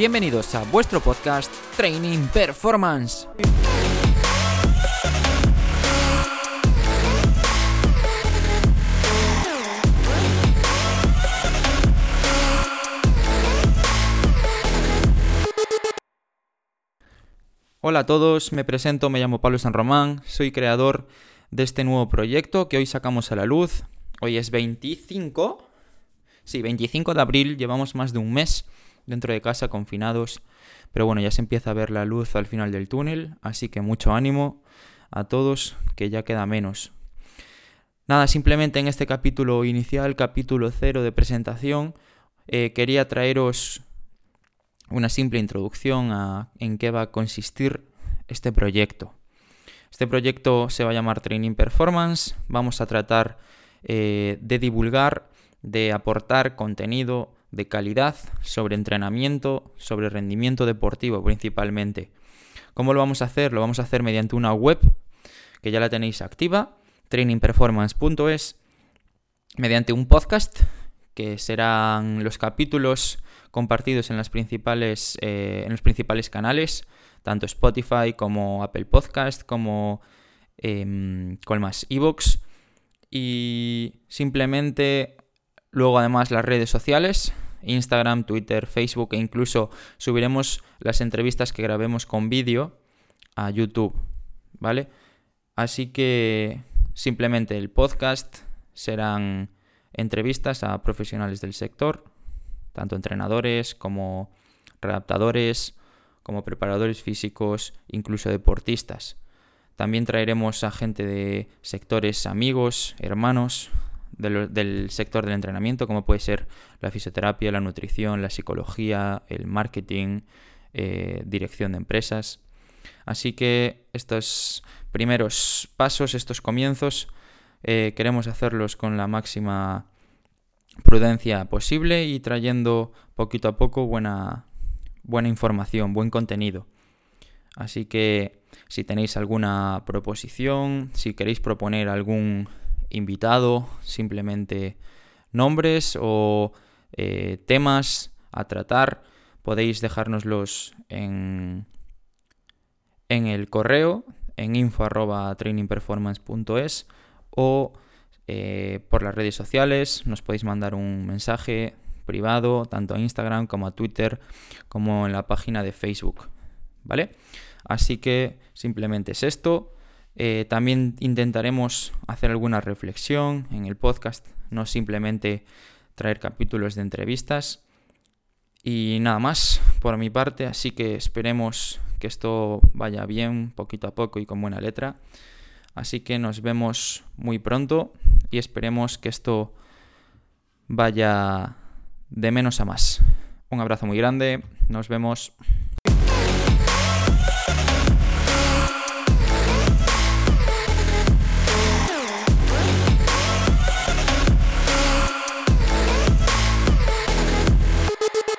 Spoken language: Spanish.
Bienvenidos a vuestro podcast Training Performance. Hola a todos, me presento, me llamo Pablo San Román, soy creador de este nuevo proyecto que hoy sacamos a la luz. Hoy es 25, sí, 25 de abril, llevamos más de un mes dentro de casa confinados, pero bueno, ya se empieza a ver la luz al final del túnel, así que mucho ánimo a todos, que ya queda menos. Nada, simplemente en este capítulo inicial, capítulo cero de presentación, eh, quería traeros una simple introducción a en qué va a consistir este proyecto. Este proyecto se va a llamar Training Performance. Vamos a tratar eh, de divulgar, de aportar contenido de calidad sobre entrenamiento, sobre rendimiento deportivo principalmente. ¿Cómo lo vamos a hacer? Lo vamos a hacer mediante una web que ya la tenéis activa, trainingperformance.es, mediante un podcast que serán los capítulos compartidos en, las principales, eh, en los principales canales, tanto Spotify como Apple Podcast, como eh, con más Evox. Y simplemente luego además las redes sociales, Instagram, Twitter, Facebook e incluso subiremos las entrevistas que grabemos con vídeo a YouTube, ¿vale? Así que simplemente el podcast serán entrevistas a profesionales del sector, tanto entrenadores como redactadores, como preparadores físicos, incluso deportistas. También traeremos a gente de sectores amigos, hermanos del, sector del entrenamiento, como puede ser la fisioterapia, la nutrición, la psicología, el marketing, eh, dirección de empresas. Así que estos primeros pasos, estos comienzos, eh, queremos hacerlos con la máxima prudencia posible y trayendo poquito a poco buena, buena información, buen contenido. Así que si tenéis alguna proposición, si queréis proponer algún invitado, simplemente nombres o eh, temas a tratar, podéis dejárnoslos en, en el correo en info.trainingperformance.es o eh, por las redes sociales. Nos podéis mandar un mensaje privado, tanto a Instagram como a Twitter, como en la página de Facebook. ¿Vale? Así que simplemente es esto. Eh, también intentaremos hacer alguna reflexión en el podcast, no simplemente traer capítulos de entrevistas. Y nada más por mi parte, así que esperemos que esto vaya bien poquito a poco y con buena letra. Así que nos vemos muy pronto y esperemos que esto vaya de menos a más. Un abrazo muy grande, nos vemos.